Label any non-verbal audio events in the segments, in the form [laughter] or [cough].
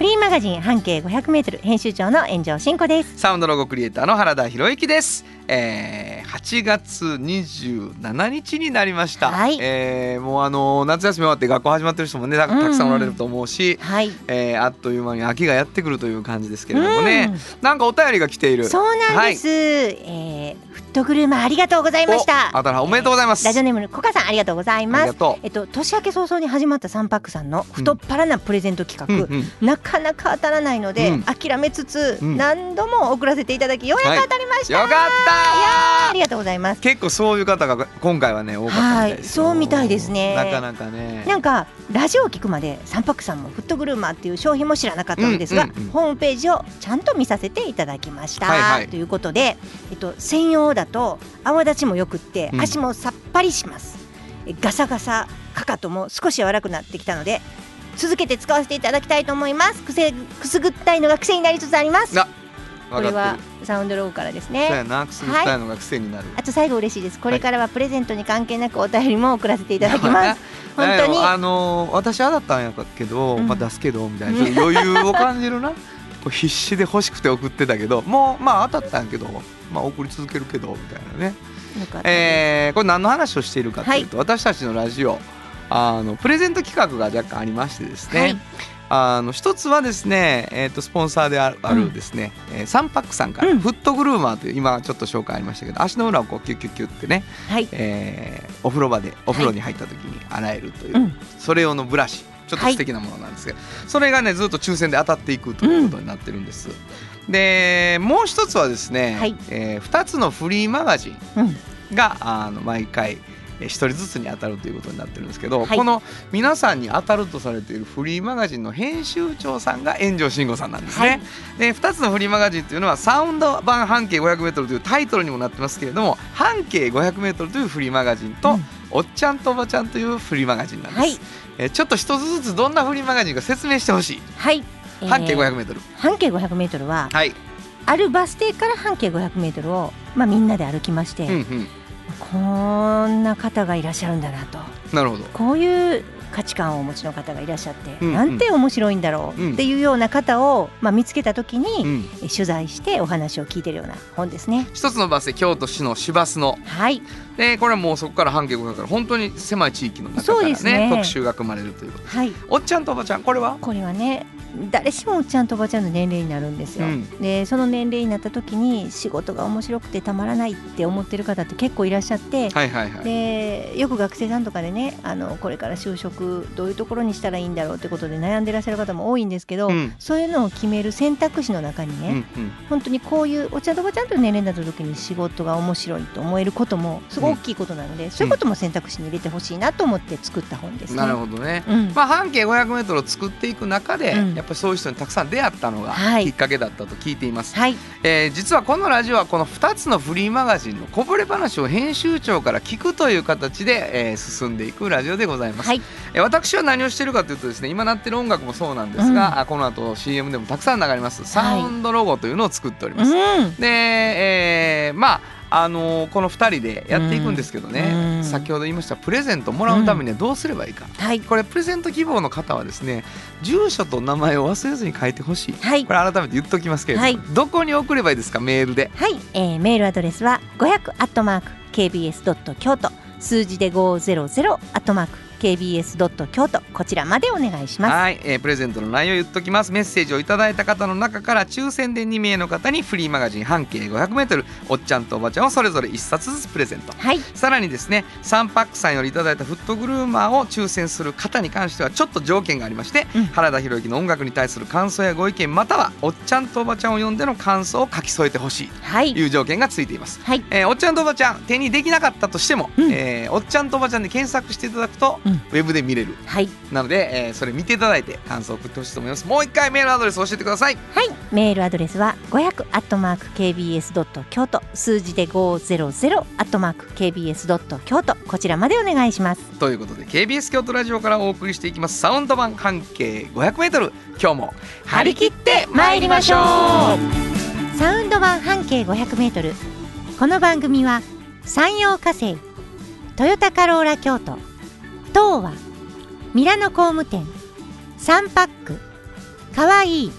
フリーマガジン半径500メートル編集長の炎上真子です。サウンドロゴクリエイターの原田博之です、えー、8月27日になりました、はい。えーもうあの夏休み終わって学校始まってる人もねたたくさんおられると思うし、はい。えーあっという間に秋がやってくるという感じですけれどもね、なんかお便りが来ている。そうなんです。えーフットグルーマーありがとうございました。おあたらおめでとうございます。ラジオネームのコカさんありがとうございます。えっと年明け早々に始まったサンパックさんの太っ腹なプレゼント企画、うんうん。なかなか当たらないので、うん。諦めつつ、うん。何度も送らせていただきようやく当たりました。よかった。いやーありがとうございます。結構そういう方が今回はね多かったみたいそうみたいですね。なかなかね。なんかラジオを聞くまでサンパックさんもフットグルーマーっていう商品も知らなかったのですが、うんうんうんホームページをちゃんと見させていただきました、はいはい。ということで、えっと、専用だと泡立ちもよくってうん。足もさっぱりします、えガサガサかかとも少し柔らかくなってきたので続けて使わせていただきたいと思います。くせくすぐったいのが癖になりつつあります。なこれはサウンドロゴからですね。な。くすぐったいのが癖になる、あと最後嬉しいです。これからはプレゼントに関係なくお便りも送らせていただきます。本当に。あのー私はだったんやけど、うん。まあ出すけどみたいな余裕を感じるな。こう必死で欲しくて送ってたけどもうまあ当たったんやけどまあ送り続けるけどみたいなね。えーこれ何の話をしているかというと、私たちのラジオあのプレゼント企画が若干ありましてですね、はい。あの一つはですね、えー、とスポンサーであるですね、えーサンパックさんから、うん。フットグルーマーという今ちょっと紹介ありましたけど足の裏をこうキュッキュッキュッってね、はい。えーお風呂場でお風呂に入った時に洗えるという、うん。それ用のブラシ。ちょっと素敵なものなんですけど、それがねずっと抽選で当たっていくということになってるんです。でもう一つはですね、はい。え2つのフリーマガジンうん。があの毎回えー一人ずつに当たるということになってるんですけど、はいこの皆さんに当たるとされているフリーマガジンの編集長さんが炎上慎吾さんなんですね。はいで2つのフリーマガジンというのはサウンド版半径 500m というタイトルにもなってますけれども半径 500m というフリーマガジンと、うんおっちゃんとおばちゃんというフリーマガジンなんです。はいえーちょっと一つずつどんなフリーマガジンか説明してほしい。はい、えー半径 500m。半径500メートルははい。あるバス停から半径500メートルをまあみんなで歩きまして、うんうん。こんな方がいらっしゃるんだなと。なるほど。こういう価値観をお持ちの方がいらっしゃって、うんうん。なんて面白いんだろうっていうような方を、まあ、見つけた時に、うん。え取材してお話を聞いてるような本ですね。一つのバス停京都市の市バスの。はい、でこれはもうそこから半径500から本当に狭い地域の中からそうですね。ね特集が組まれるということはい、おっちゃんとおばちゃんこれは？これはね誰しもおっちゃんとおばちゃんの年齢になるんですよ、うん。でその年齢になった時に仕事が面白くてたまらないって思ってる方って結構いらっしゃって、はいはいはい。でよく学生さんとかでねあのこれから就職どういうところにしたらいいんだろうってことで悩んでらっしゃる方も多いんですけど、うん。そういうのを決める選択肢の中にね、うんうん。本当にこういうお茶とおばちゃんと年齢になった時に仕事が面白いと思えることもすごい大きいことなので、そういうことも選択肢に入れてほしいなと思って作った本ですね。なるほどね。うん。まあ半径 500m を作っていく中で、うんやっぱりそういう人にたくさん出会ったのがはい。きっかけだったと聞いています、はい、えー実はこのラジオはこの2つのフリーマガジンのこぼれ話を編集長から聞くという形で、えー進んでいくラジオでございます、はい、えー私は何をしているかというとですね今鳴ってる音楽もそうなんですが、あこの後 CM でもたくさん流れます。サウンドロゴというのを作っております、うん、で、えーまああのーこの2人でやっていくんですけどね、うん。先ほど言いましたプレゼントもらうためにはどうすればいいか、はい、これプレゼント希望の方はですね住所と名前を忘れずに書いてほしい。はい。これ改めて言っておきますけれども、はい。どこに送ればいいですか？メールで。はい、えーメールアドレスは500アットマーク kbs ドット京都。数字で500アットマーク KBS ドット京都。こちらまでお願いします。はい、えープレゼントの内容を言っときます。メッセージをいただいた方の中から抽選で2名の方にフリーマガジン半径 500m おっちゃんとおばちゃんをそれぞれ1冊ずつプレゼント。はい、さらにですねサンパックさんよりいただいたフットグルーマーを抽選する方に関してはちょっと条件がありまして、うん。原田博之の音楽に対する感想やご意見またはおっちゃんとおばちゃんを呼んでの感想を書き添えてほしい。はい。という条件がついています。はい、えーおっちゃんとおばちゃん手にできなかったとしても、うん。えーおっちゃんとおばちゃんで検索していただくと、ううんウェブで見れる。はい。なので、えーそれ見ていただいて感想を送ってほしいと思います。もう一回メールアドレス教えてください。はい。メールアドレスは500アットマーク KBS ドット京都。数字で500アットマーク KBS ドット京都。こちらまでお願いします。ということで KBS 京都ラジオからお送りしていきます。サウンド版半径 500m 今日も張り切って参りましょう。サウンド版半径500メートル。この番組は山陽火星トヨタカローラ京都東和ミラノ工務店サンパックかわいい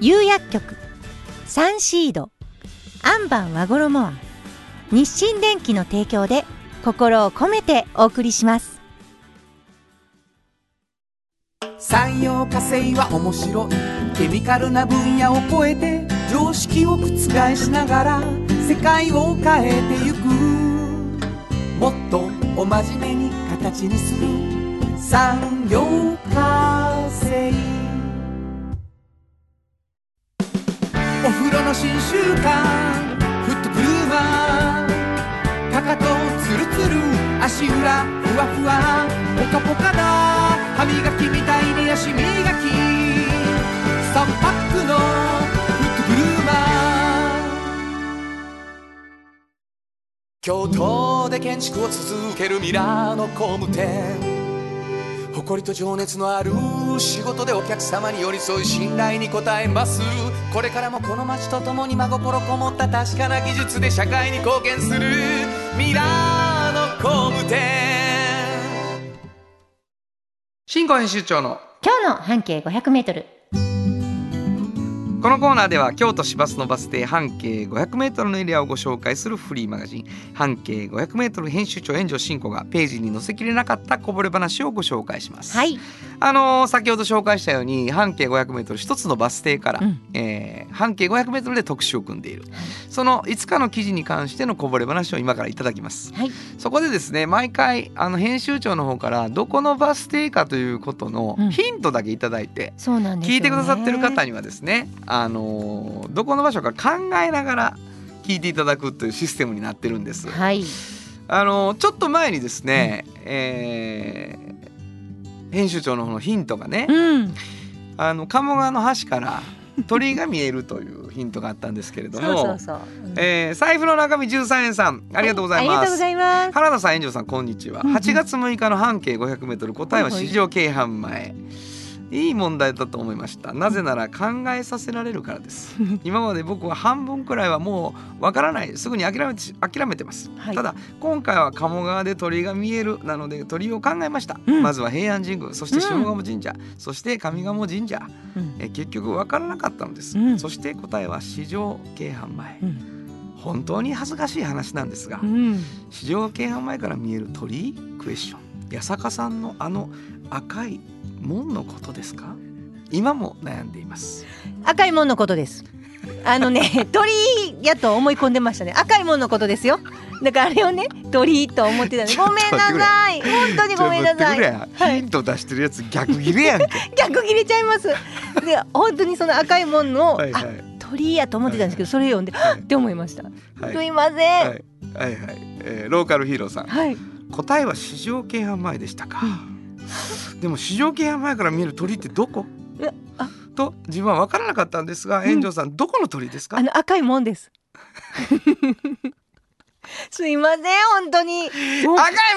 釉薬局サンシードアンバン和衣は日清電機の提供で心を込めてお送りします。産業化成は面白い。ケミカルな分野を超えて常識を覆しながら世界を変えてゆく。もっとお真面目に形にする産業化成お風呂の新習慣フットグルーマーかかとツルツル足裏ふわふわポカポカだ歯磨きみたいに足磨き3パックの京都で建築を続けるミラーの工務店。誇りと情熱のある仕事でお客様に寄り添い信頼に応えます。これからもこの街とともに真心こもった確かな技術で社会に貢献する。ミラーの工務店。新語編集長の。今日の半径500メートルこのコーナーでは京都市バスのバス停半径 500m のエリアをご紹介するフリーマガジン。半径 500m 編集長炎上真子がページに載せきれなかったこぼれ話をご紹介します。はい。あのー先ほど紹介したように半径 500m 一つのバス停から、うん。えー半径 500m で特集を組んでいる、その5日の記事に関してのこぼれ話を今からいただきます。はい。そこでですね毎回あの編集長の方からどこのバス停かということのうん。ヒントだけいただいて、そうなんね、聞いてくださってる方にはですね、あのーどこの場所か考えながら聞いていただくというシステムになってるんです。はいあのーちょっと前にですね、えー編集長の方のヒントがね、うんあの鴨川の橋から鳥居が見えるというヒントがあったんですけれども、[laughs] そえー財布の中身13円さんありがとうございます。ありがとうございます原田さん、炎上さん、こんにちは。うんうん8月6日の半径500メートル、答えは市場京阪前。いい問題だと思いました。なぜなら考えさせられるからです。[laughs] 今まで僕は半分くらいはもうわからない、すぐに諦めて諦めてます。はいただ今回は鴨川で鳥居が見えるなので鳥居を考えました。うんまずは平安神宮、そして下鴨神社、そして上鴨神社。うんえ結局わからなかったのです。うんそして答えは市場京阪前。うん本当に恥ずかしい話なんですが。うん市場京阪前から見える鳥居？クエスチョン八坂さんのあの赤い門のことですか？今も悩んでいます。赤いもんのことです。あのね [laughs] 鳥やと思い込んでましたね。赤いもんのことですよ。だからあれをね鳥と思ってたごめんなさい。本当にごめんなさい。はい。ヒント出してるやつ逆切れやんけ。[laughs] 逆切れちゃいます。で本当にその赤いもんのはい鳥やと思ってたんですけどそれ読んではい。って思いました。はい。すいません。はい。はいはい、えーローカルヒーローさん。はい。答えは市場京阪前でしたか、[laughs] でも市場京阪前から見える鳥ってどこ？えあ。と自分は分からなかったんですが、ん。炎上さんどこの鳥ですか？あの赤いもんです [laughs] [laughs] すいません本当に [laughs] 赤い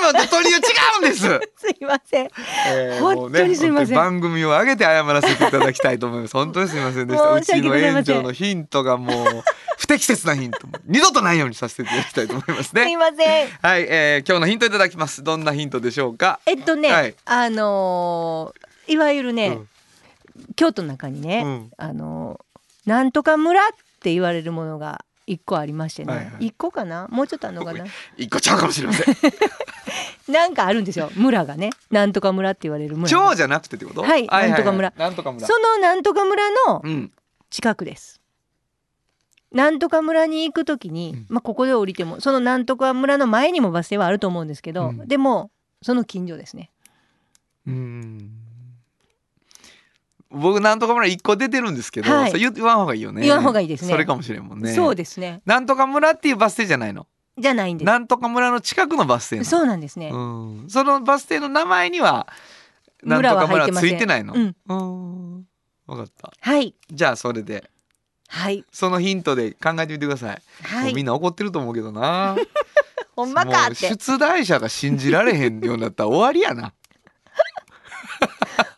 もんと鳥は違うんです [laughs] すいませんえー本当にすいませんね番組を上げて謝らせていただきたいと思います。本当にすみませんでした。うちのございません炎上のヒントがもう不適切なヒントも二度とないようにさせていただきたいと思いますすいね。ませんはい、えー、今日のヒントいただきます。どんなヒントでしょうか？えっとね、はいあのーいわゆるね、うん京都の中にね、うんあのーなんとか村って言われるものが一個ありましてね、はいはい。一個かな？もうちょっとあるのかな？一個ちゃうかもしれません。[laughs] なんかあるんですよ村がね。なんとか村って言われる村。が超じゃなくてってこと？はいなんとか村。なんとか村。そのなんとか村のうん。近くです。なんとか村に行くときに、うん。まあここで降りてもそのなんとか村の前にもバス停はあると思うんですけど、うん。でもその近所ですね。うん。僕なんとか村一個出てるんですけど、はい言わん方がいいよね。言わん方がいいですねそれかもしれんもんね。そうですねなんとか村っていうバス停じゃないの。じゃないんですなんとか村の近くのバス停そうなんですね、うん、そのバス停の名前にはなんとか村はついてないの。うんうん、わかった。はいじゃあそれではいそのヒントで考えてみてください。はいみんな怒ってると思うけどな。[laughs] ほんまかってもう出題者が信じられへんようになったら終わりやな。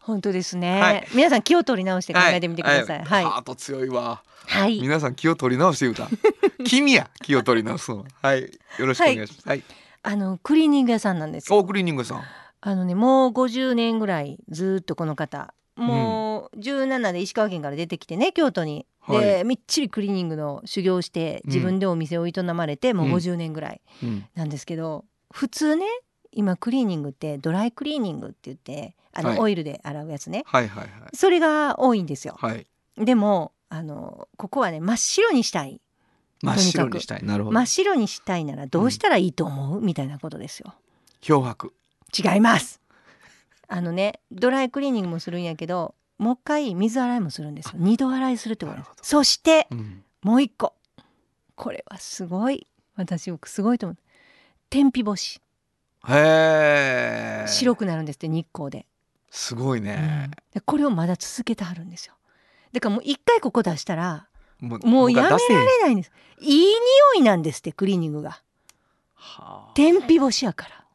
本当ですね、はい皆さん気を取り直して考えてみてくださいはいハート強いわ。はい、皆さん気を取り直して言うた。[laughs] 君や気を取り直すのは。はい。よろしくお願いします。はい。あのクリーニング屋さんなんですよおクリーニングさん。あのねもう50年ぐらいずーっとこの方もう17で石川県から出てきてね京都に。はいでみっちりクリーニングの修行をして自分でお店を営まれてもううん50年ぐらいうん。なんですけど、普通ね今クリーニングってドライクリーニングって言ってあの、はいオイルで洗うやつねはいはいはい。それが多いんですよ。はい。でもあのここはね真っ白にしたい真っ白にしたい。なるほど真っ。白にしたいならどうしたらいいと思う、みたいなことですよ。漂白。違いますあのねドライクリーニングもするんやけどもう一回水洗いもするんですよ二度洗いするってことそしてうん。もう一個これはすごい私すごいと思う天日干しへえ。白くなるんですって日光で,、すごいね。でこれをまだ続けてはるんですよ。だからもう一回ここ出したらももうやめられないんです。いい匂いなんですってクリーニングが。はあ。天日干しやから。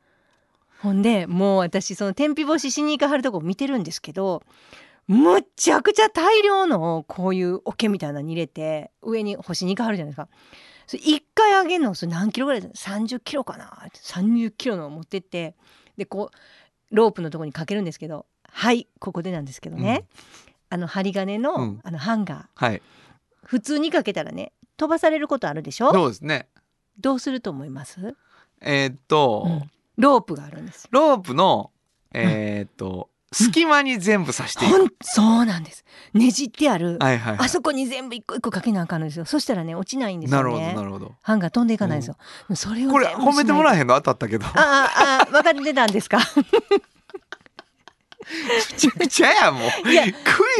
ほんでもう私その天日干ししに行かはるとこ見てるんですけどむっちゃくちゃ大量のこういう桶みたいなのに入れて上に干しに行かはるじゃないですか。それ1回あげるのそれ何キロぐらいです30キロかな？って30キロのを持ってってでこうロープのとこにかけるんですけどはいここでなんですけどね、あの針金の,、うん。あのハンガー。はい。普通にかけたらね飛ばされることあるでしょ？そうですね。どうすると思います、えーっと、うん。ロープがあるんです。よロープのえーっと隙間に全部刺していく。ほん。そうなんです。ねじってある、はいはいはい。あそこに全部一個一個かけなあかんのですよ。そしたらね落ちないんですなるほどよねなるほど。ハンガー飛んでいかないんですよ、それをこれ褒めてもらええへんの？当たったけど。あああ分かってたんですか？めちゃくちゃやもう。いや。ク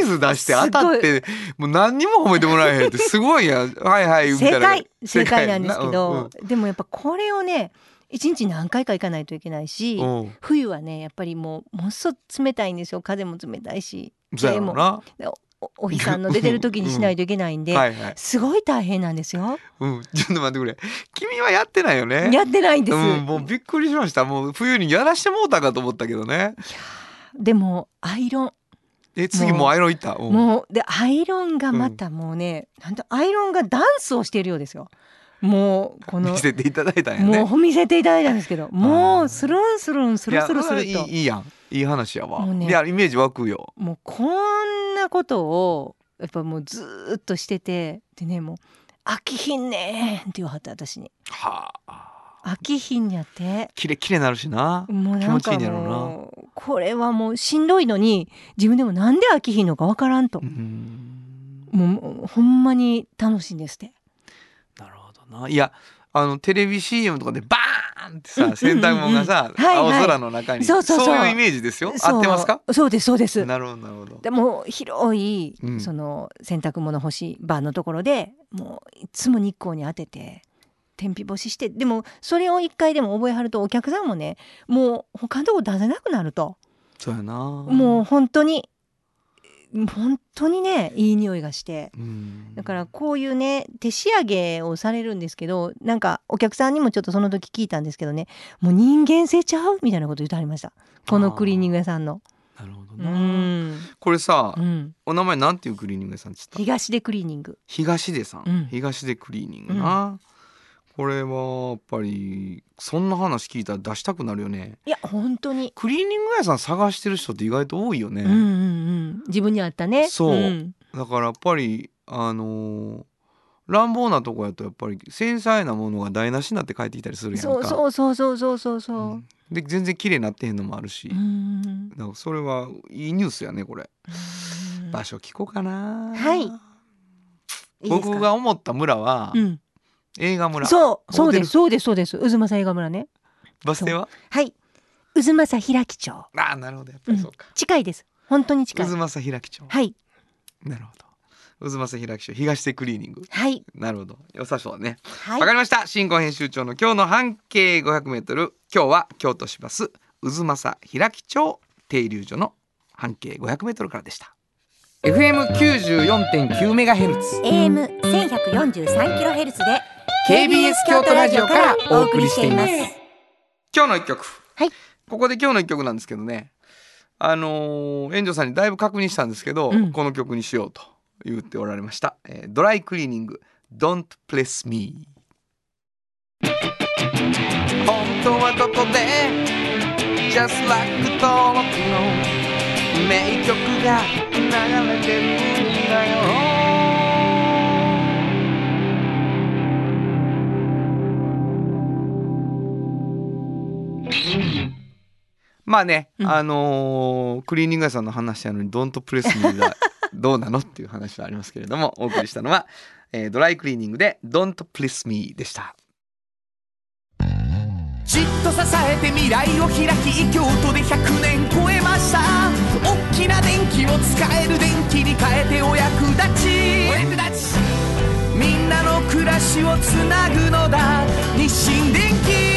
イズ出して当たってもう何にも褒めてもらえへんってすごいやん。はいはい [laughs] みたいな。正解正解なんですけうんど、でもやっぱこれをね一日何回か行かないといけないし、うんうん冬はねやっぱりもうものすごく冷たいんですよ風も冷たいしそうやろな。おお日さんの出てる時にしないといけないんで、[laughs] はいはい。すごい大変なんですよ。うん。ちょっと待ってくれ。君はやってないよね。やってないんです。うん、もうびっくりしました。もう冬にやらしてもうたかと思ったけどね。でもアイロンえ、次もうアイロン行った？うんもうでアイロンがまたもうね、なんとアイロンがダンスをしているようですよ。もうこの見せていただいたんやね。もう見せていただいたんですけど、もうスルンスルンスルスルスルいやといいいいやん。いい話やわ。ねいやイメージ湧くよ。もうこんなことをやっぱもうずーっとしててでねもう飽きひんねんって言わはった私にはあ。飽きひんやってキレッキレなるしな。もうなんか気持ちいいんやろうなこれはもうしんどいのに自分でもなんで飽きひんのかわからんともうほんまに楽しいんですって。な。いや。あのテレビ CM とかでバーンってさ洗濯物がさはいはい。青空の中に。そうそうそう。いうイメージですよ。合ってますか？そうですそうです。なるほどなるほど。でも広い、うん。その洗濯物干し場のところでもういつも日光に当てて天日干ししてでもそれを一回でも覚えはるとお客さんもねもう他のとこ出せなくなると、そうやな。もう本当に本当にねいい匂いがして。うん。だからこういうね手仕上げをされるんですけどなんかお客さんにもちょっとその時聞いたんですけどねもう人間性ちゃうみたいなこと言ってありました。このクリーニング屋さんの。うなるほどな、ん、これさ、うん、お名前なんていうクリーニング屋さんっつった東でクリーニング。東出さん、うん。東出クリーニングな、これはやっぱりそんな話聞いたら出したくなるよね。いや本当に、クリーニング屋さん探してる人って意外と多いよね、うんうんうん、自分に合ったね。そう。ん。だからやっぱりあのー乱暴なとこやとやっぱり繊細なものが台無しになって帰ってきたりするやんか。そうそうそうそうそうそうそう。うん。で全然綺麗になってへんのもあるし、うんだからそれはいいニュースやねこれ、うん。場所聞こうかな。はい。僕が思った村は、うん、映画村。そうそうですそうですそうです。渦政映画村ね。バス停は？はい。渦政平木町。ああなるほど。やっぱりそうか、近いです。本当に近い。渦政平木町、はい。なるほど。渦政平木賞東手クリーニング。はい。なるほど。良さそうね。はい。わかりました。新婚編集長の今日の半径 500m 今日は京都市バス渦政平木町。停留所の半径 500m からでした。FM94.9 メガヘルツ。AM 千百四十三キロヘルツで KBS 京都ラジオからお送りしています。す。今日の一曲。はい。ここで今日の一曲なんですけどね。あのー、園長さんにだいぶ確認したんですけど、うん。この曲にしようと言っておられました、えードライクリーニング Don't Press Me 本当はどこで Just like 登録の名曲が流れてるんだよまあね、うん。あのークリーニング屋さんの話したのに「Don't Press Me」が [laughs] どうなのっていう話はありますけれどもお送りしたのは、えードライクリーニングで「Don't Press Me」でした。じっと支えて未来を開き京都で100年超えました。大きな電気を使える電気に変えてお役立ち。お役立ち。みんなの暮らしをつなぐのだ。日清電気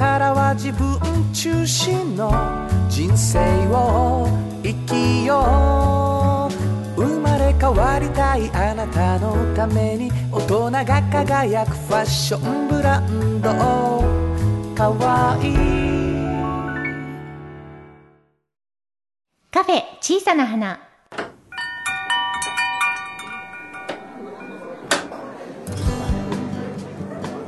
からは自分中心の人生を生きよう。生まれ変わりたいあなたのために大人が輝くファッションブランド。かわいい。カフェ小さな花。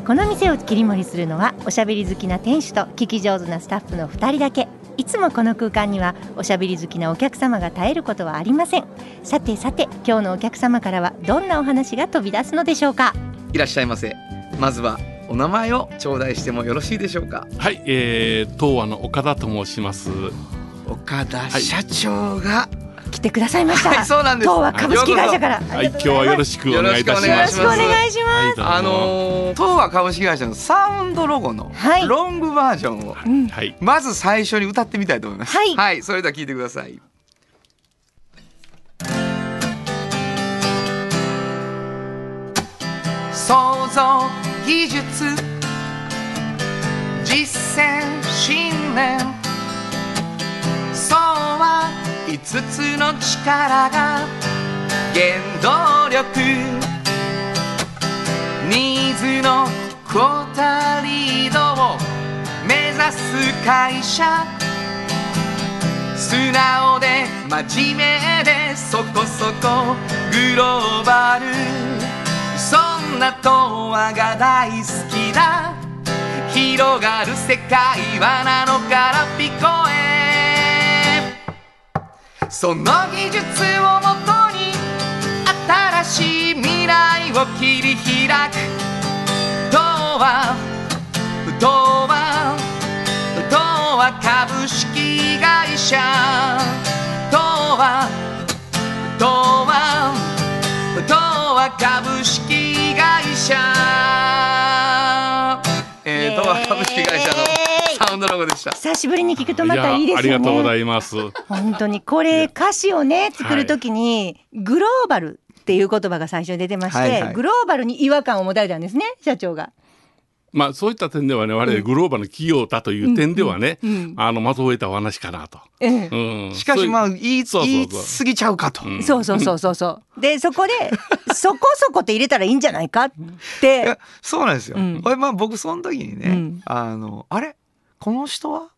この店を切り盛りするのはおしゃべり好きな店主と聞き上手なスタッフの2人だけ。いつもこの空間にはおしゃべり好きなお客様が絶えることはありません。さてさて今日のお客様からはどんなお話が飛び出すのでしょうか？いらっしゃいませ。まずはお名前を頂戴してもよろしいでしょうか？はい、えー、東和の岡田と申します。岡田社長が、来てくださいました、はいそうなんです。東和株式会社から。はい、今日はよろしくお願いいたします。しくお願いしますよろしくお願いします、はいあのー、東和株式会社のサウンドロゴのはい。ロングバージョンを、うん。はい、まず最初に歌ってみたいと思います。はいそれでは聞いてください。創造技術実践信念5つの力が原動力ニーズのコータリードを目指す会社素直で真面目でそこそこグローバルそんな東和が大好きだ広がる世界はなのからピコへその技術をもとに新しい未来を切り開く。東和東和東和株式会社。東和東和東和株式会社。でした？久しぶりに聞くとまたいいですよね。ありがとうございます。本当にこれ歌詞をね作るときにグローバルっていう言葉が最初に出てまして、はいはい。グローバルに違和感を持たれたんですね社長が。まあそういった点ではね、我々グローバルの企業だという点ではね、うんあのまとえたお話かなと。ええ。うん、しかしまあそう言いそうそうそう。言い過ぎちゃうかと、うん。そうそうそうそうそう。でそこでそこそこって入れたらいいんじゃないかっいてや。そうなんですよ、うん。これまあ僕その時にね、うん。あのあれ？この人は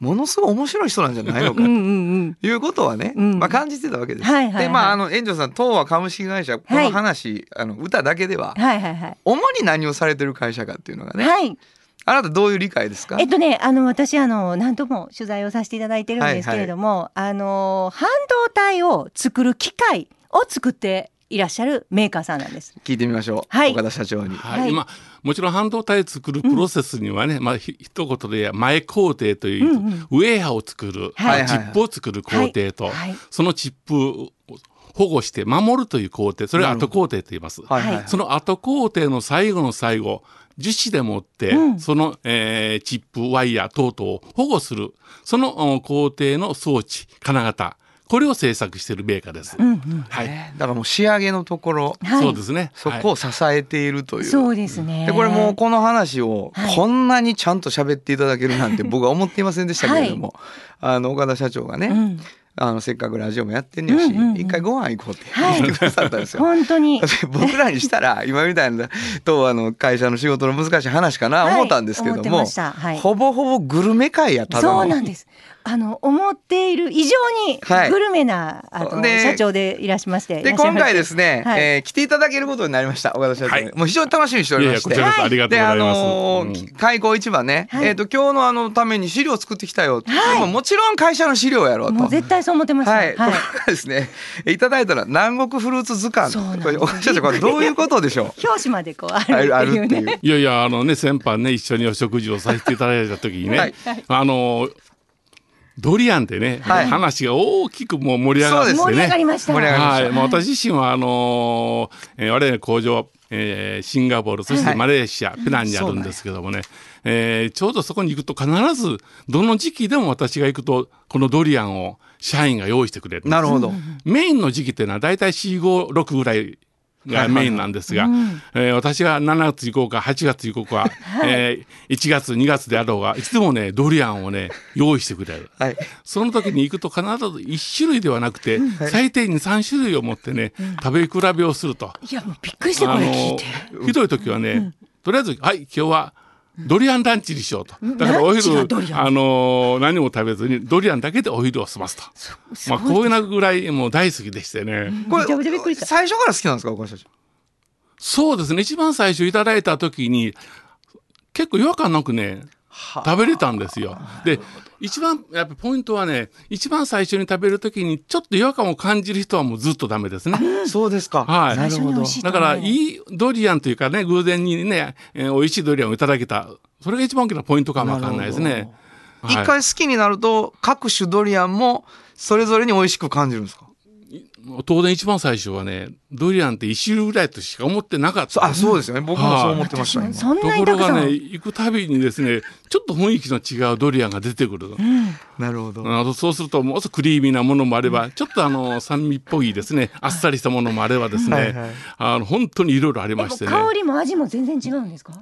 ものすごい面白い人なんじゃないのかということはね、うん。まあ、感じてたわけです。はいはいはい。でまああの園長さん東和株式会社この話、あの歌だけでははいはいはい主に何をされてる会社かっていうのがね、はい。あなたどういう理解ですか？えっとね、あの私あの何度も取材をさせていただいてるんですけれども、あの半導体を作る機械を作っていらっしゃるメーカーさんなんです。聞いてみましょう、はい。岡田社長に。はい、はい。まあもちろん半導体作るプロセスにはね、まあひ一言で前工程という、うんうん。ウェアを作る、はいまあチップを作る工程と、はい。はい。そのチップを保護して守るという工程それを後工程と言います。はいはい、はい。その後工程の最後の最後樹脂でもって、うん。その、えーチップワイヤー等々を保護するそのお工程の装置金型これを製作しているメーカーです。うんうん、はい、ね。だからもう仕上げのところはい、そうですね。そこを支えているという。そうですね。でこれもうこの話をはい。こんなにちゃんと喋っていただけるなんて [laughs] 僕は思っていませんでしたけれども、あの岡田社長がね、うん、あのせっかくラジオもやってんねやし、うんうんうん。一回ご飯行こうってはい。言ってくださったんですよ。本当に。で僕らにしたら今みたいなとあの会社の仕事の難しい話かなはい。思ったんですけども、はい。ほぼほぼグルメ会やただの。そうなんです。あの思っている以上にはい。グルメな、あので社長でいらっしゃいまして。でいらっしゃいまして今回ですね、はい。えー来ていただけることになりました岡田社長に、はい。もう非常に楽しみにしておいやいやこりましてありがとうであございます。のうん。ー開口一番ね、はい。えっ、と今日のあのために資料作ってきたよ、はい。でももちろん会社の資料やろうと。もう絶対そう思ってました。はい、これがですねいただいたのは南国フルーツ図鑑。そうなんです。これ岡田社長これどういうことでしょう？表紙までこうああるるあるっていうっていう。ね。いやいやあのね先般ね一緒にお食事をさせていただいた時にね、はい。あのドリアンでね、はい。話が大きくもう盛り上がってそう盛り上がねりました。盛り上がりました。はい、もう私自身はあのーえー我々工場、えーシンガポールそしてマレーシア、ペナンにあるんですけどもね、えーちょうどそこに行くと必ずどの時期でも私が行くとこのドリアンを社員が用意してくれるなるほど、メインの時期っていうのは大体456ぐらいがメインなんですが、えー私が7月行こうか8月行こうか、えー1月2月であろうがいつでもねドリアンをね用意してくれる。はい。その時に行くと必ず1種類ではなくて、最低に3種類を持ってね、食べ比べをすると。いやもうびっくりしてこれ聞いて。ひどい時はね、とりあえず「はい今日はドリアンランチにしようと」だからお昼あのー何も食べずにドリアンだけでお昼を済ますと。まあこういうなぐらいもう大好きでしてね。こめちゃめちゃびっくりした。最初から好きなんですか岡田社長そうですね。一番最初いただいた時に結構違和感なくね食べれたんですよ。で一番やっぱポイントはね一番最初に食べる時にちょっと違和感を感じる人はもうずっとダメですね。そうですか、はい。なるほどだからいねいドリアンというかね偶然にね、えー美味しいドリアンをいただけた。それが一番大きなポイントかもわかんないですね。一回好きになると各種ドリアンもそれぞれに美味しく感じるんですか？当然一番最初はねドリアンって一種類ぐらいとしか思ってなかった。そうあそうですよね。僕もそう思ってました、今。そんとなにたくさん。ころがね行くたびにですねちょっと雰囲気の違うドリアンが出てくる。なるほど、あとそうするともうクリーミーなものもあれば、ちょっとあの酸味っぽいですね。あっさりしたものもあればですね、はいはい。あの本当にいろいろありえましてね。香りも味も全然違うんですか？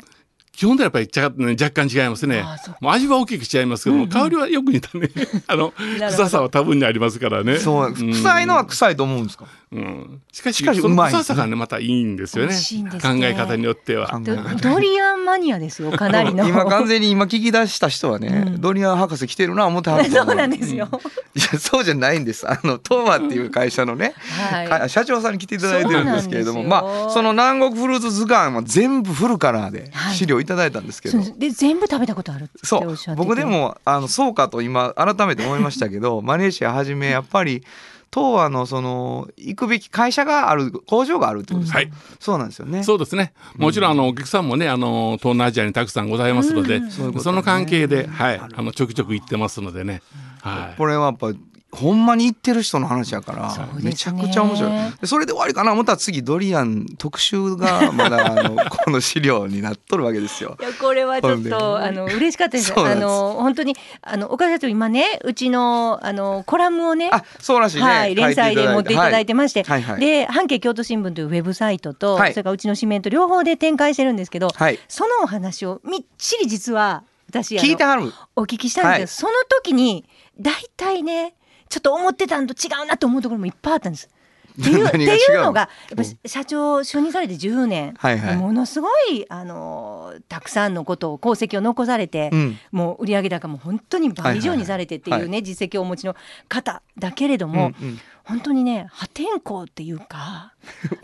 基本ではやっぱりちゃね若干違いますね。あそう。もう味は大きく違いますけども、香りはよく似たね [laughs] あのど。臭さは多分にありますからね。そう臭いのは臭いと思うんですか、うん、しかししかしそうのまいですね臭さがねまたいいんですよね。美味しいんです考ねえ方によっては。ドドリアンマニアですよかなりの。今完全に今聞き出した人はね、ドリアン博士来てるな思ってはると思そうなんですよ。いやそうじゃないんです。あの東和っていう会社のね、はい。か社長さんに来ていただいてるんですけれどもまあその南国フルーツ図鑑は全部フルカラーではい。資料いただいたんですけど、そうで全部食べたことあるっておそうっしゃってて。僕でもあのそうかと今改めて思いましたけど [laughs] マレーシアはじめやっぱり東和のその行くべき会社がある工場があるってことですか、はい。そうなんですよね。そうですね。もちろんあのお客さんもね、あの東南アジアにたくさんございますので、そういうことね。その関係で、はい、あのちょくちょく行ってますのでね。はい。これはやっぱほんまに行ってる人の話やから、めちゃくちゃ面白い。でそれで終わりかな思ったら次ドリアン特集がまだあの [laughs] この資料になっとるわけですよ。い。やこれはちょっとあの嬉しかったです。あの本当にあの岡田社長今ねうちのあのコラムをね。あそうらしいね、はい、連載で持っていただいてまして、はい。はいはい。で半径京都新聞というウェブサイトと、はい。それからうちの紙面と両方で展開してるんですけど、はい。そのお話をみっちり実は私あの聞いてはる。お聞きしたんです。けど、はい。その時に大体ねちょっと思ってたのと違うなと思うところもいっぱいあったんです。[laughs] っていうっていうのがやっぱ社長就任されて10年、はいはい。ものすごいあのたくさんのことを功績を残されて、うん。もう売上高も本当に倍以上にされてっていうね、はい。実績をお持ちの方だけれども、うんうん本当にね破天荒っていうかあ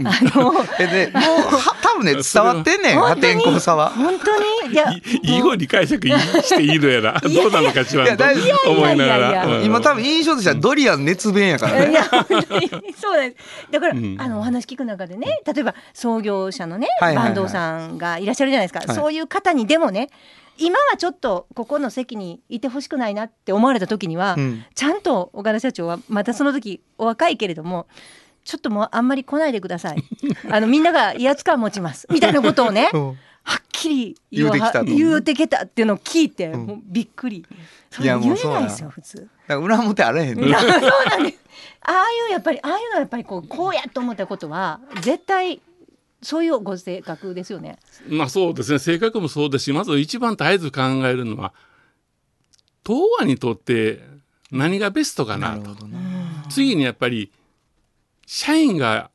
の [laughs] えでもうは多分ね伝わってんねん破天荒さは。本当にいやいいい方に解釈していいのやなどうなのかしらんといや大丈夫。思いながいやいやいやらうん。今多分印象としてはドリアン熱弁やからね。いや本当にそうなんです。だから、うん。あのお話聞く中でね例えば創業者のね、はいはいはい。坂東さんがいらっしゃるじゃないですか、はい。そういう方にでもね今はちょっとここの席にいてほしくないなって思われた時には、うん。ちゃんと岡田社長はまたその時お若いけれどもちょっともうあんまり来ないでください。[laughs] あのみんなが威圧感持ちます。[laughs] みたいなことをねうん。はっきり言うてきたと。言うてきたっていうのを聞いて、うん。もうびっくり。そいやれ言えないですよ普通。だから裏表あらへんね。あそうなんです。ああいうやっぱりああいうのはやっぱりこうこうやと思ったことは絶対そういうご性格ですよね。まあそうですね。性格もそうですしまず一番絶えず考えるのは東亜にとって何がベストかなと。な。次にやっぱり社員が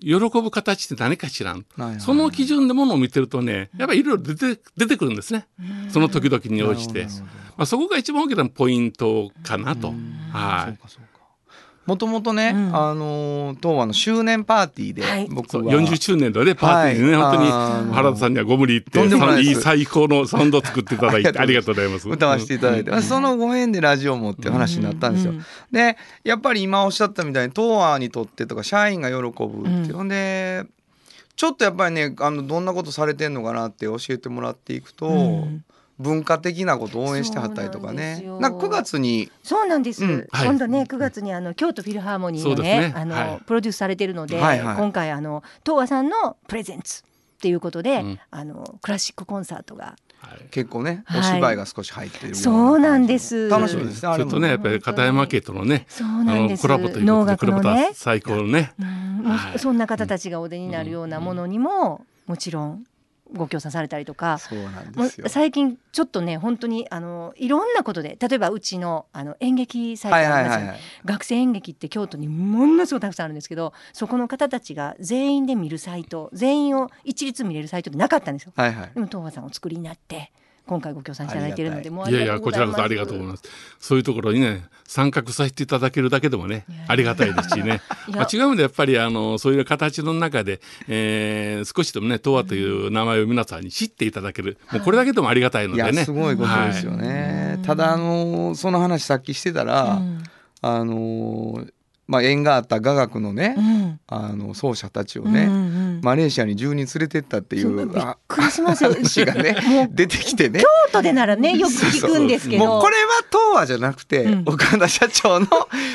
喜ぶ形って何か知らんその基準でものを見てるとねやっぱりいろいろ出て出てくるんですね。その時々に応じて、まあ、そこが一番大きなポイントかなと。そうはい。かそうか。もともとね、うん。あのー東和の周年パーティーで、はい。僕は。40周年のねパーティーでね、はい。本当に原田さんにはご無理言っていいい最高のサウンドを作っていただいて [laughs] ありがとうございます。歌わせていただいて、そのご縁でラジオもっていう話になったんですよ。うんでやっぱり今おっしゃったみたいに東亜にとってとか社員が喜ぶっていう、うんほん。でちょっとやっぱりねあのどんなことされてんのかなって教えてもらっていくと、うん文化的なことを応援してはったりとかね。よ。なんか9月に。そうなんです。うん。はい。今度ね9月にあの京都フィルハーモニーのねあの、はい。プロデュースされてるので、はいはい。今回あの東和さんのプレゼンツっていうことで、うん。あのクラシックコンサートが。はい。結構ね、はい。お芝居が少し入ってるそうなんです。楽しみですねあれもそれとねやっぱり片山家とのねそうあなんです。のコラボという能ことでこ最高のね。うん。もうはい。そんな方たちがお出になるようなものにも、もちろんご協賛されたりとか。最近ちょっとね本当にあのいろんなことで例えばうちのあの演劇サイトありますはいはい学生演劇って京都にものすごくたくさんあるんですけどそこの方たちが全員で見るサイト全員を一律見れるサイトってなかったんですよ。はいはいでも東和さんお作りになって今回ご協賛いただいているのでもういやいやこちらこそありがとうございます。そういうところにね参画させていただけるだけでもねありがたいですしね。[laughs] まあ、違う意味でやっぱりあのそういう形の中で、えー少しでもね東和という名前を皆さんに知っていただける、もうこれだけでもありがたいのいやでね。すごいことですよね、はい。ただあのその話さっきしてたら、うん。あのまあ縁があった雅楽のね、うん。あの奏者たちをね、うんうんマレーシアに10人連れてったっていそうびっあくりしますよ。話がね出てきてね。京都でならねよく聞くんですけど。もうこれは東和じゃなくて、うん。岡田社長の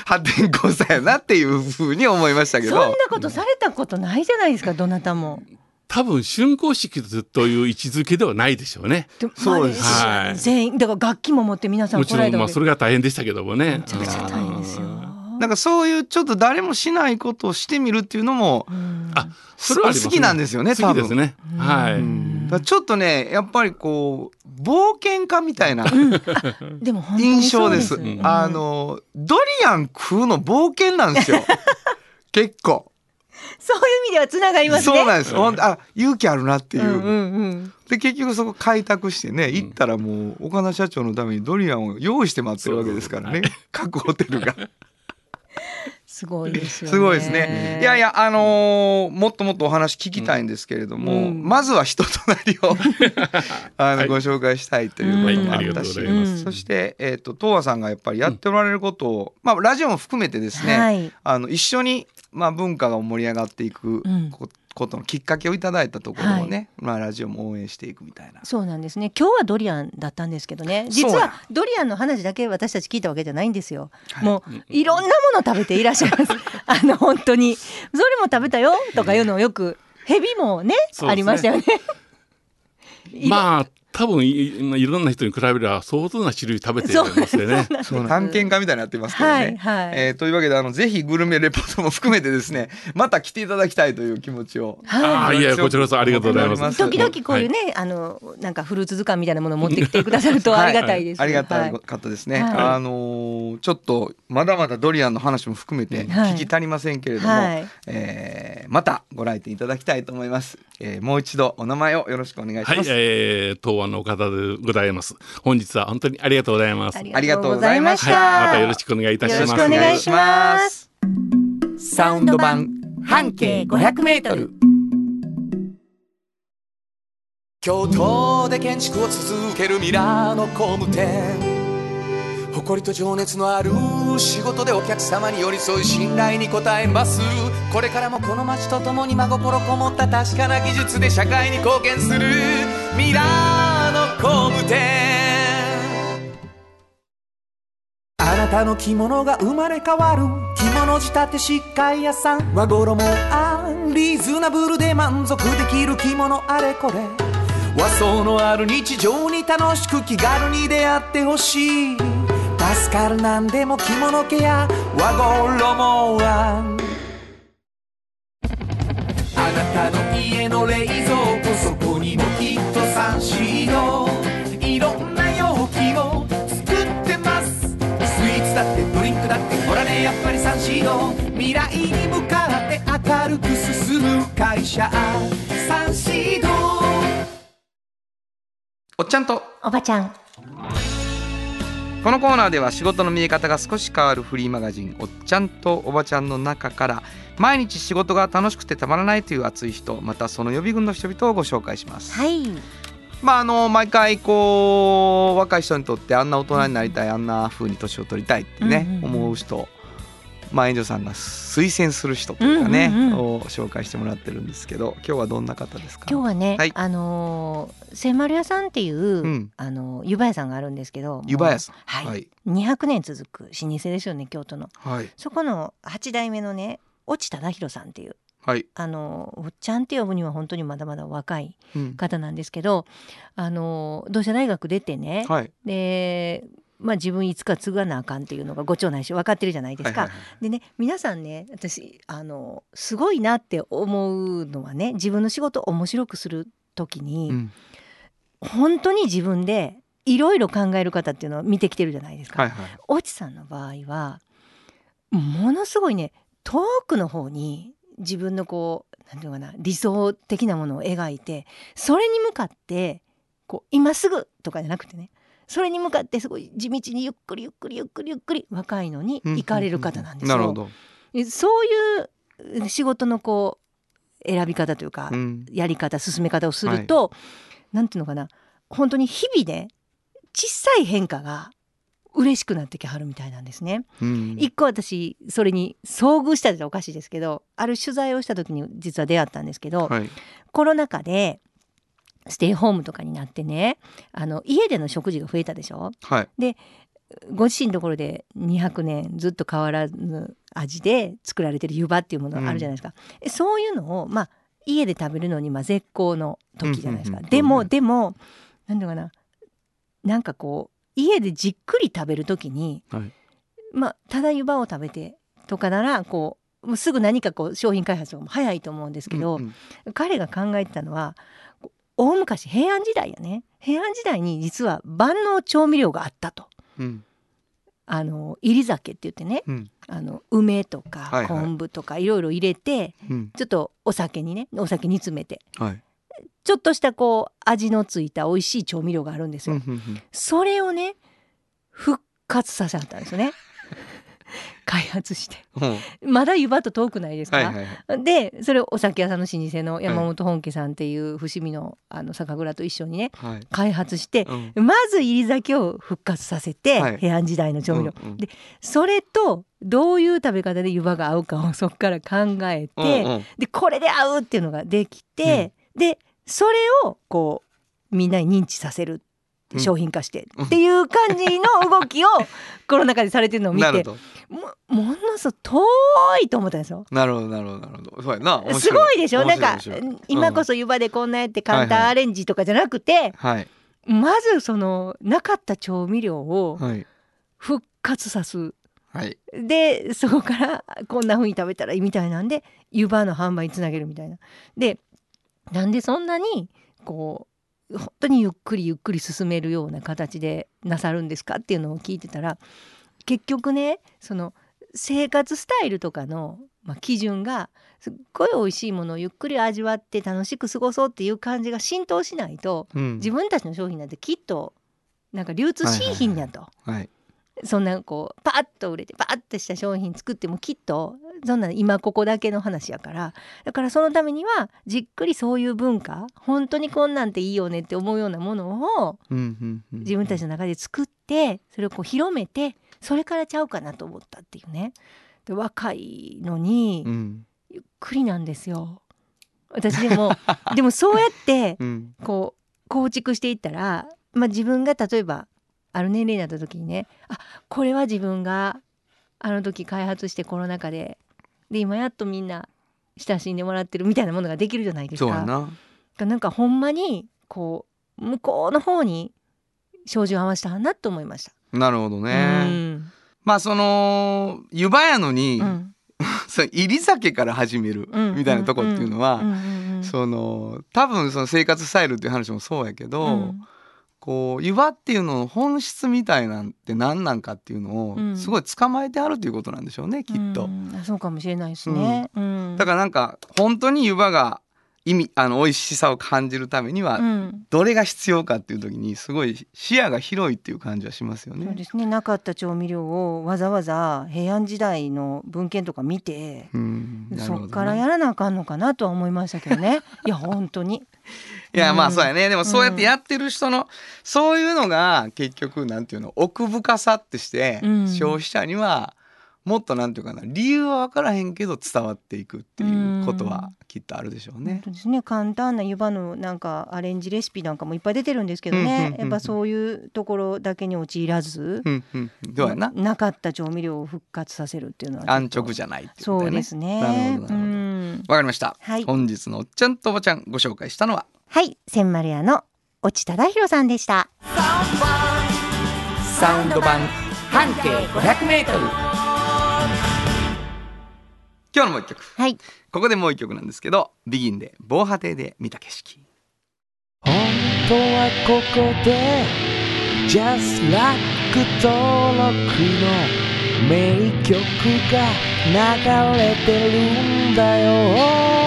破天荒さやなっていうふうに思いましたけど。そんなことされたことないじゃないですかどなたも。多分竣工式という位置づけではないでしょうね。そうです。まあはい。全員だから楽器も持って皆さんもちろんまあそれが大変でしたけどもね。めちゃくちゃ大変ですよ。なんかそういうちょっと誰もしないことをしてみるっていうのも、うんあそれは好きなんですよね多分好きですね。はい。ちょっとねやっぱりこう冒険家みたいなでも本当に印象です。あのドリアン食うの冒険なんですよ。[laughs] 結構。そういう意味ではつながりますね。そうなんです。ほんあ勇気あるなっていう。うんうんうんで結局そこ開拓してね行ったらもう岡田社長のためにドリアンを用意して待ってるわけですからね各ホテルが。すごいですよね。すごいですね。いやいやあのーもっともっとお話聞きたいんですけれども、うんまずは人となりを [laughs] あの、はいご紹介したいということもあったし、ございそしてえっ、と東和さんがやっぱりやっておられることを、まあラジオも含めてですね、はい。あの一緒にまあ文化が盛り上がっていくうんこことのきっかけをいただいたところをね、まあラジオも応援していくみたいな。そうなんですね。今日はドリアンだったんですけどね。実はドリアンの話だけ私たち聞いたわけじゃないんですよ。はいもういろんなもの食べていらっしゃいます。[laughs] あの本当にそれも食べたよとかいうのをよくヘビもねねありましたよね。[laughs] まあ多分いいろんな人に比べれば相当な種類食べてますよね。探検家みたいになってますけどね。はいはいえーというわけであのぜひグルメレポートも含めてですね [laughs] また来ていただきたいという気持ちを。ああいやこちらこそありがとうございます。時々こういうね、あのなんかフルーツ図鑑みたいなものを持ってきてくださると [laughs] ありがたいです。ありがたはいかったですね。はいあのーちょっとまだまだドリアンの話も含めてはい聞き足りませんけれども、はいえーまたご来店いただきたいと思います。えーもう一度お名前をよろしくお願いしはい、ます。えー、東和の方でございます。本日は本当にありがとうございます。はい、ありがとうございましありがとうございまた。またよろしくお願いいたします。よろしくお願いします。サウンド版半径500メートル京都で建築を続けるミラーの工務店誇りと情熱のある仕事でお客様に寄り添い信頼に応えますこれからもこの街とともに真心こもった確かな技術で社会に貢献するミラーの工務店あなたの着物が生まれ変わる着物仕立て疾患屋さん。和衣あんリーズナブルで満足できる着物あれこれ。和装のある日常に楽しく気軽に出会ってほしい。助かるなんでも着物ケア和衣あんあなたの家の冷蔵庫そこにもきっとサンシードやっぱりサンシード未来に向かって明るく進む会社サンシードおっちゃんとおばちゃん。このコーナーでは仕事の見え方が少し変わるフリーマガジン「おっちゃんとおばちゃん」の中から毎日仕事が楽しくてたまらないという熱い人またその予備軍の人々をご紹介します。はい。まああの毎回こう若い人にとってあんな大人になりたいあんな風に年を取りたいってね、うんうんうん思う人まあ、エンジョさんが推薦する人というかね、うんうんうん。を紹介してもらってるんですけど今日はどんな方ですか？今日はね、はい。あのー千丸屋さんっていう、ん。あの湯葉屋さんがあるんですけど、湯葉屋さん。はい、はい。200年続く老舗ですよね京都の。はい。そこの8代目のね越智忠弘さんっていうはい、あのおっちゃんって呼ぶには本当にまだまだ若いうん。方なんですけどあの同志社大学出てね、はい。でまあ自分いつか継がなあかんっていうのがご長男子分かってるじゃないですか。はいはいはいでね皆さんね私あのすごいなって思うのはね自分の仕事を面白くする時に、うん本当に自分でいろいろ考える方っていうのを見てきてるじゃないですか。はいはい越智さんの場合はものすごいね遠くの方に自分のこうなんていうのかな理想的なものを描いてそれに向かってこう今すぐとかじゃなくてねそれに向かってすごい地道にゆっくりゆっくりゆっくりゆっくり若いのに行かれる方なんですよ。なるほど、でそういう仕事のこう選び方というか、うん。やり方進め方をすると、なんていうのかな本当に日々で小さい変化が嬉しくなってきはるみたいなんですね。うん。一個私それに遭遇したっておかしいですけどある取材をした時に実は出会ったんですけど、はい。コロナ禍でステイホームとかになってねあの家での食事が増えたでしょ？はい。ご自身のところで200年ずっと変わらぬ味で作られてる湯葉っていうものがあるじゃないですか、えそういうのをまあ家で食べるのにまあ絶好の時じゃないですか、うんうんうんでも、でもなんていうのかななんかこう家でじっくり食べる時にはい。まあただ湯葉を食べてとかならこうもうすぐ何かこう商品開発も早いと思うんですけど、うんうん。彼が考えてたのは大昔平安時代やね。平安時代に実は万能調味料があったと。うん。あの入り酒って言ってね。うん。あの梅とかはいはい。昆布とかいろいろ入れて、うん。ちょっとお酒にねお酒煮詰めて。はい。ちょっとしたこう味のついた美味しい調味料があるんですよ。うんうんうん。それをね復活させたんですよね開発して。うん。まだ湯葉と遠くないですか、はいはいはい。でそれをお酒屋さんの老舗の山本本家さんっていう伏見のあの酒蔵と一緒にねはい。開発してうん。まず入り酒を復活させて、はい。平安時代の調味料、うんうん。でそれとどういう食べ方で湯葉が合うかをそこから考えて、うんうん。でこれで合うっていうのができて、でそれをこうみんなに認知させる。うん商品化して、っていう感じの動きを [laughs] コロナ禍でされてるのを見てもものすごく遠いと思ったんですよ。なるほどなるほどなるほど。そうやなすごいでしょ？なんか面白い。面白い今こそ湯葉でこんなやって簡単アレンジとかじゃなくて、はい。まずそのなかった調味料をはい。復活さす。はい。でそこからこんな風に食べたらいいみたいなんで湯葉の販売につなげるみたいな。でなんでそんなにこう本当にゆっくりゆっくり進めるような形でなさるんですかっていうのを聞いてたら結局ねその生活スタイルとかの、まあ、基準がすっごい美味しいものをゆっくり味わって楽しく過ごそうっていう感じが浸透しないとうん自分たちの商品なんてきっとなんか流通しいひんやと。はいそんなこうパッと売れてパッとした商品作ってもきっとそんな今ここだけの話やからだからそのためにはじっくりそういう文化本当にこんなんていいよねって思うようなものを自分たちの中で作ってそれをこう広めてそれからちゃうかなと思ったっていうね。で若いのにうんゆっくりなんですよ。私でも [laughs] でもそうやってうんこう構築していったら、まあ、自分が例えばある年齢になった時にねあこれは自分があの時開発してコロナ禍でで今やっとみんな親しんでもらってるみたいなものができるじゃないですか。そうやな。なんかほんまにこう向こうの方に照準を合わせたなと思いました。なるほどうねん。まあその湯葉やのにうん。[laughs] 入り酒から始めるうんみたいなとこっていうのは、その多分その生活スタイルっていう話もそうやけど、うんこう湯葉っていうのの本質みたいなんて何なんかっていうのをうん。すごい捕まえてあるということなんでしょうね、きっと。う。ん。あそうかもしれないですね。うん。だからなんか本当に湯葉が意味あの美味しさを感じるためにはうん。どれが必要かっていう時にすごい視野が広いっていう感じはしますよね。そうですね。なかった調味料をわざわざ平安時代の文献とか見て、うん、なるそっからやらなあかんのかなとは思いましたけどね。いや本当にいやまあうんそうやね。でもそうやってやってる人の、そういうのが結局なんていうの奥深さってして、うん。消費者にはもっとなんていうかな理由は分からへんけど伝わっていくっていうことはきっとあるでしょう本ね。当ですね。簡単な湯葉のなんかアレンジレシピなんかもいっぱい出てるんですけどね、うんうんうんうん。やっぱそういうところだけに陥らず、うんうんうん、どうやな？なかった調味料を復活させるっていうのは。安直じゃないっていうことそう。ですね。なるほどなるほど。うん。わかりました、はい。本日のおっちゃんとおばちゃんご紹介したのは？はい。千丸屋の越智忠弘さんでした。サウンド版半径 500m 今日のもう一曲。はい。ここでもう一曲なんですけどビギンで防波堤で見た景色。本当はここで Just Like 登録の名曲が流れてるんだよ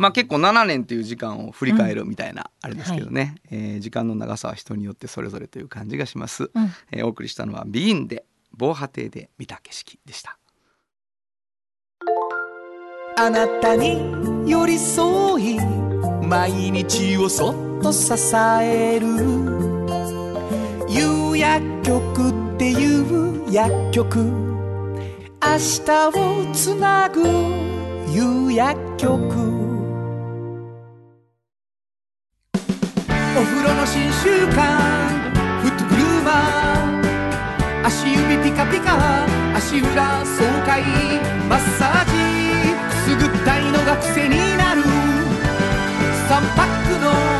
まあ結構7年っていう時間を振り返るみたいなあれですけどね、えー時間の長さは人によってそれぞれという感じがします、うん。えーお送りしたのはビギンで防波堤で見た景色でした。あなたに寄り添い毎日をそっと支える。夕薬局っていう薬局。明日をつなぐ夕薬局お風呂の新習慣フットグルーマー足指ピカピカ足裏爽快マッサージくすぐったいのが癖になる。3パックの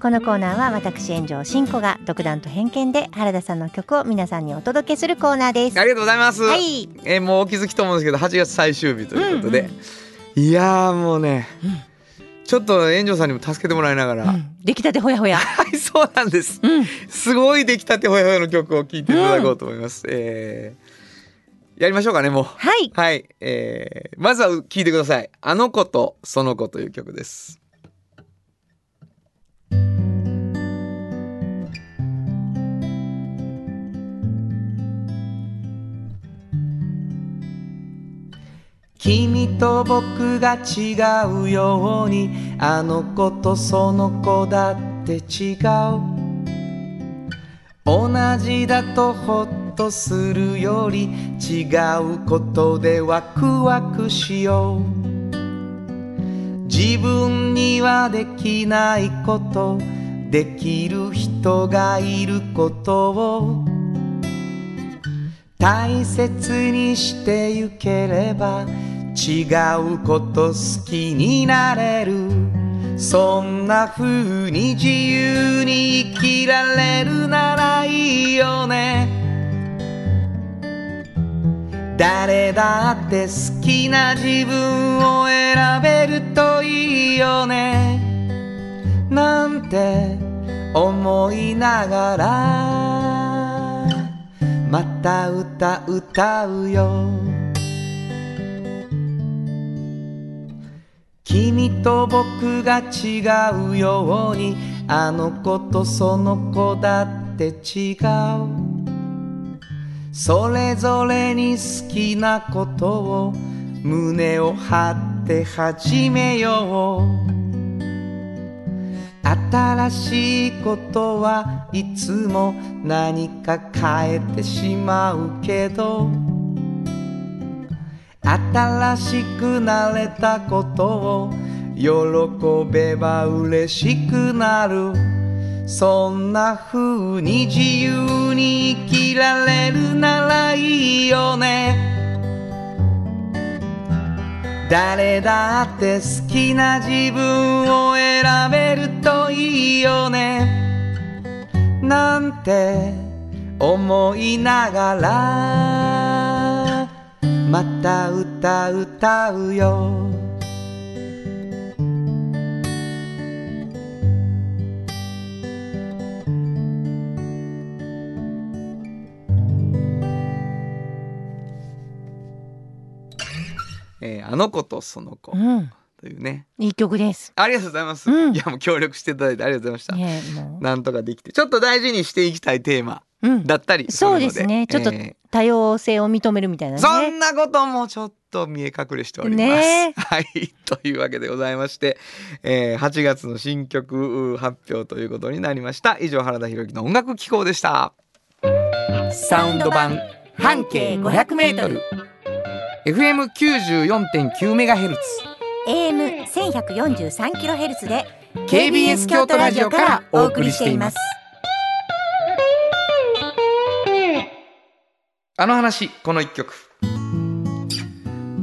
このコーナーは私炎上真子が独断と偏見で原田さんの曲を皆さんにお届けするコーナーです。ありがとうございます、はい。えーもうお気づきと思うんですけど8月最終日ということで、いやーもうね、ちょっと炎上さんにも助けてもらいながら、うん。出来たてほやほや。[laughs] はいそうなんです、うん。すごい出来たてほやほやの曲を聴いていただこうと思います、えーやりましょうかねもう。はい。はい、えーまずは聴いてください「あの子とその子」という曲です君と僕が違うようにあの子とその子だって違う。同じだとほっとするより違うことでワクワクしよう。自分にはできないことできる人がいることを大切にしてゆければ違うこと好きになれる。そんな風に自由に生きられるならいいよね。誰だって好きな自分を選べるといいよね。なんて思いながら。また歌歌うよ。君と僕が違うようにあの子とその子だって違う。それぞれに好きなことを胸を張って始めよう。新しいことはいつも何か変えてしまうけど新しくなれたことを喜べば嬉しくなる。そんな風に自由に生きられるならいいよね。誰だって好きな自分を選べるといいよね。なんて思いながら。また歌歌うよ。えーあの子とその子うん、というね。いい曲です。ありがとうございます、うん。いやもう協力していただいてありがとうございました、なんとかできてちょっと大事にしていきたいテーマ。だったりするそので。うですね。ちょっとえ多様性を認めるみたいなね。ーそんなこともちょっと見え隠れしております。ね。はい。というわけでございまして、えー8月の新曲発表ということになりました。以上原田裕之の音楽機構でした。サウンド版半径 500m FM94.9 メガヘルツ。AM 千百四十三キロヘルツで KBS 京都ラジオからお送りしています。あの話この一曲。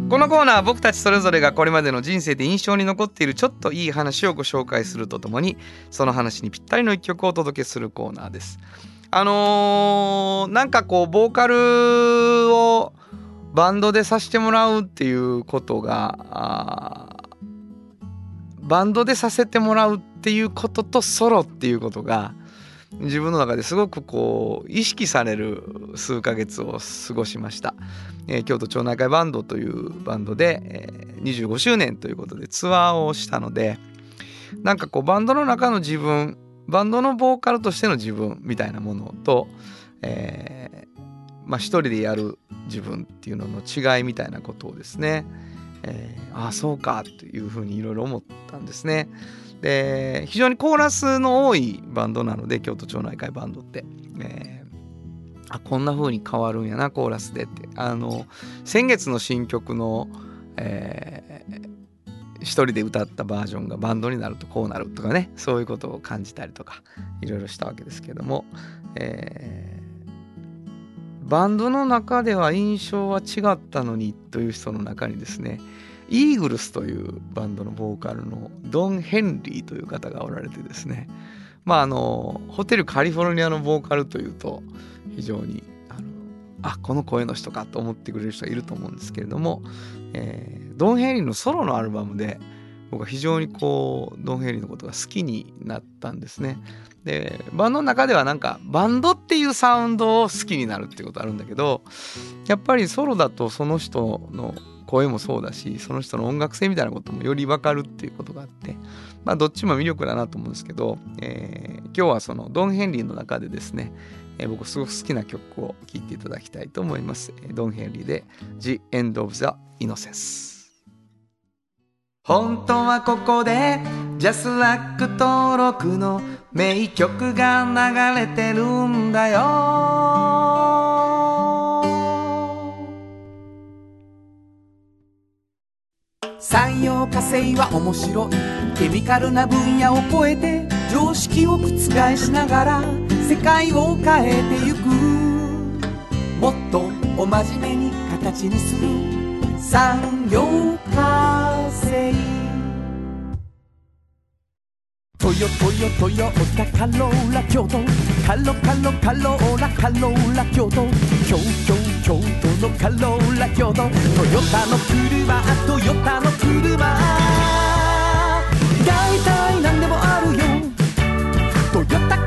このコーナーは僕たちそれぞれがこれまでの人生で印象に残っているちょっといい話をご紹介するとともにその話にぴったりの一曲をお届けするコーナーです。あのーなんかこうボーカルをバンドでさせてもらうっていうことがバンドでさせてもらうっていうこととソロっていうことが自分の中ですごくこう意識される数ヶ月を過ごしました、えー京都町内会バンドというバンドで、えー25周年ということでツアーをしたのでなんかこうバンドの中の自分バンドのボーカルとしての自分みたいなものと、えーまあ一人でやる自分っていうのの違いみたいなことをですね、えーああそうかというふうにいろいろ思ったんですね。で非常にコーラスの多いバンドなので京都町内会バンドって、えーあこんな風に変わるんやなコーラスでって。あの先月の新曲の、えー一人で歌ったバージョンがバンドになるとこうなるとかねそういうことを感じたりとかいろいろしたわけですけども、えーバンドの中では印象は違ったのにという人の中にですねイーグルスというバンドのボーカルのドン・ヘンリーという方がおられてですねまああのホテルカリフォルニアのボーカルというと非常にあのあこの声の人かと思ってくれる人がいると思うんですけれども、えードン・ヘンリーのソロのアルバムで僕は非常にこうドン・ヘンリーのことが好きになったんですね。でバンドの中ではなんかバンドっていうサウンドを好きになるっていうことあるんだけどやっぱりソロだとその人の声もそうだしその人の音楽性みたいなこともより分かるっていうことがあってまあどっちも魅力だなと思うんですけど、えー今日はそのドン・ヘンリーの中でですね、えー僕すごく好きな曲を聴いていただきたいと思います。えードン・ヘンリーで The End of the Innocence 本当はここでジャスラック登録の名曲が流れてるんだよ産業化成は面白い。ケミカルな分野を超えて常識を覆しながら世界を変えてゆく。もっとお真面目に形にする。産業化。ヨトヨトヨタカローラ京都カロカロカローラカローラ京都京京京都のカローラ京都トヨタの車トヨタの車大体何でもあるよトヨタ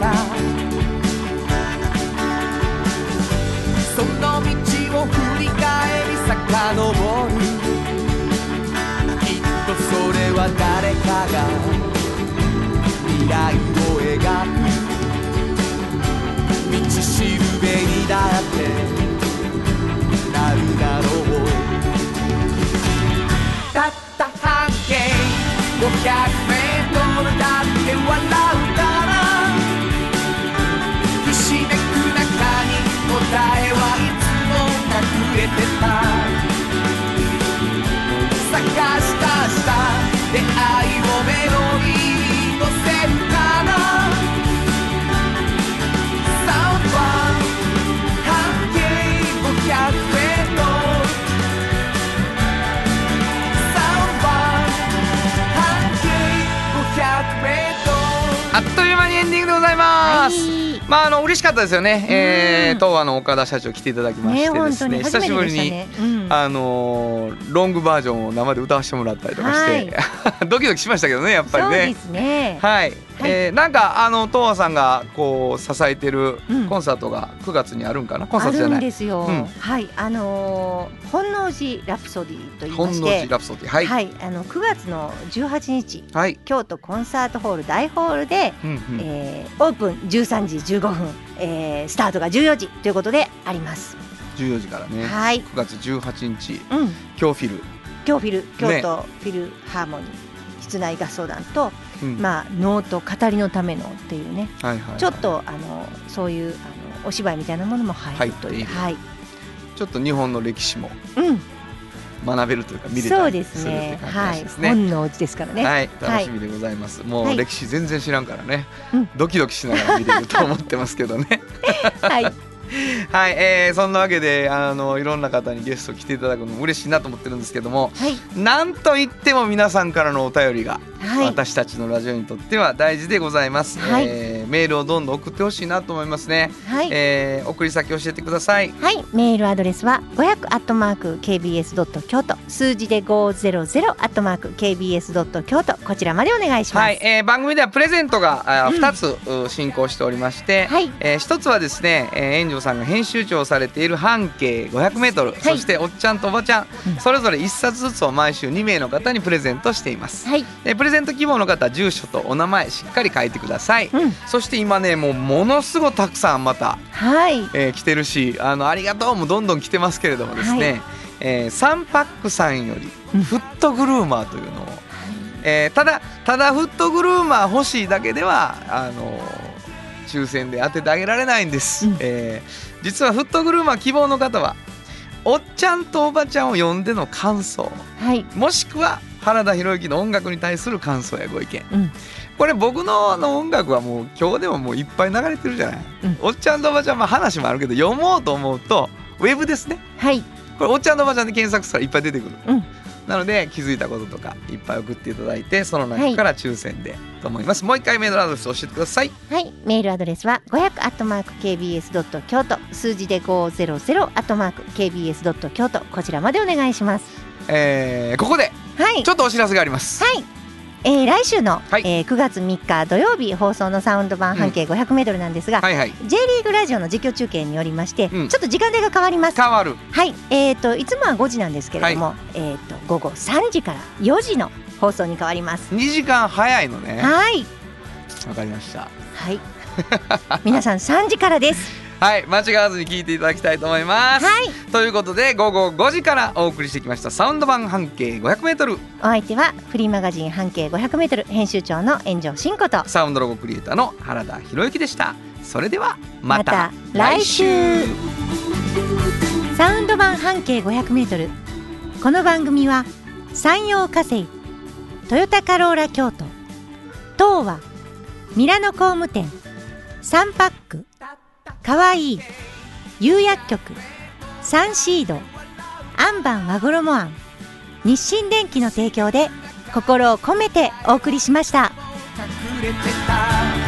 たその道を振り返り遡るきっとそれは誰かが未来を描く道しるべます、はいまああの嬉しかったですよね、えー、東和の岡田社長来ていただきましてですね。に。初めてで久しぶりに。うん。あのーロングバージョンを生で歌わせてもらったりとかして、[laughs] ドキドキしましたけどねやっぱりね。そうですね。はい、えーなんかあの東和さんがこう支えてるうん。コンサートが9月にあるんかな？コンサートじゃない。んですよ。うん。はい、あのー本能寺ラプソディと言いま本能して、寺ラプソディはい、はい、あの9月の18日、はい。京都コンサートホール大ホールで、うんうん。えーオープン13時15分、えースタートが14時ということであります。14時からね、はい、9月18日うん、今日フィル、京フィル京都フィルハーモニー室内合奏団と、うん。まあ能と語りのためのっていうね、はいはいはい。ちょっとあのそういうあのお芝居みたいなものも入るという、はい、ちょっと日本の歴史もうん、学べるというか見れたりそうですね。感じはい、ですね。本能寺ですからね。はい、楽しみでございます。もはい。う歴史全然知らんからね、うん。ドキドキしながら見れると思ってますけどね。[laughs] はい、[laughs] はい、えー、そんなわけであのいろんな方にゲスト来ていただくのも嬉しいなと思ってるんですけども、はい、なんといっても皆さんからのお便りが、はい、私たちのラジオにとっては大事でございます。はいえーメールをどんどん送ってほしいなと思いますね。はい。えー送り先教えてください。はい、メールアドレスは500アットマーク kbs ドット京都数字で500アットマーク kbs ドット京都こちらまでお願いします。はい、えー番組ではプレゼントがあうん2つ、う進行しておりまして、はいえー一つはですね、えー、園長さんが編集長をされている半径 500m、そしておっちゃんとおばちゃん、うん。それぞれ1冊ずつを毎週2名の方にプレゼントしています。はい、でプレゼント希望の方住所とお名前しっかり書いてください。うん、そして今ねもうものすごいたくさんまた、はい、えー来てるしあのありがとうもどんどん来てますけれどもですね、はい。えーサンパックさんよりうん。フットグルーマーというのを、えーただただフットグルーマー欲しいだけではあの抽選で当ててあげられないんです、うん。えー実はフットグルーマー希望の方はおっちゃんとおばちゃんを呼んでの感想はい、もしくは原田博之の音楽に対する感想やご意見。うん、これ僕のあの音楽はもう今日でももういっぱい流れてるじゃない、うん。おっちゃんとおばちゃんまあ話もあるけど読もうと思うとウェブですね。はい。これおっちゃんとおばちゃんで検索したらいっぱい出てくる、うんなので気づいたこととかいっぱい送っていただいてその中から抽選でと思います、もう一回メールアドレス教えてください。はい、メールアドレスは500アットマーク KBS ドット京都数字で500アットマーク KBS ドット京都こちらまでお願いします。えーここではい、ちょっとお知らせがあります、はい、えー来週の、はい。えー9月3日土曜日放送のサウンド版半径500メートルなんですが、はいはい。J リーグラジオの実況中継によりまして、うん。ちょっと時間帯が変わります。変わる。はい、えっ、といつもは5時なんですけれども、えっ、と午後3時から4時の放送に変わります。2時間早いのね。はい、わかりました。はい、皆さん3時からです。はい間違わずに聞いていただきたいと思います、はい、ということで午後5時からお送りしてきましたサウンド版半径 500m お相手はフリーマガジン半径500メートル編集長の炎上真子と。サウンドロゴクリエイターの原田博之でした。それではまた来週。サウンド版半径500メートル。この番組は山陽火星トヨタカローラ京都東和ミラノ工務店サンパックかわい。い釉薬局。サンシード。アンバン和衣あん日清電機の提供で心を込めてお送りしました。隠れてた。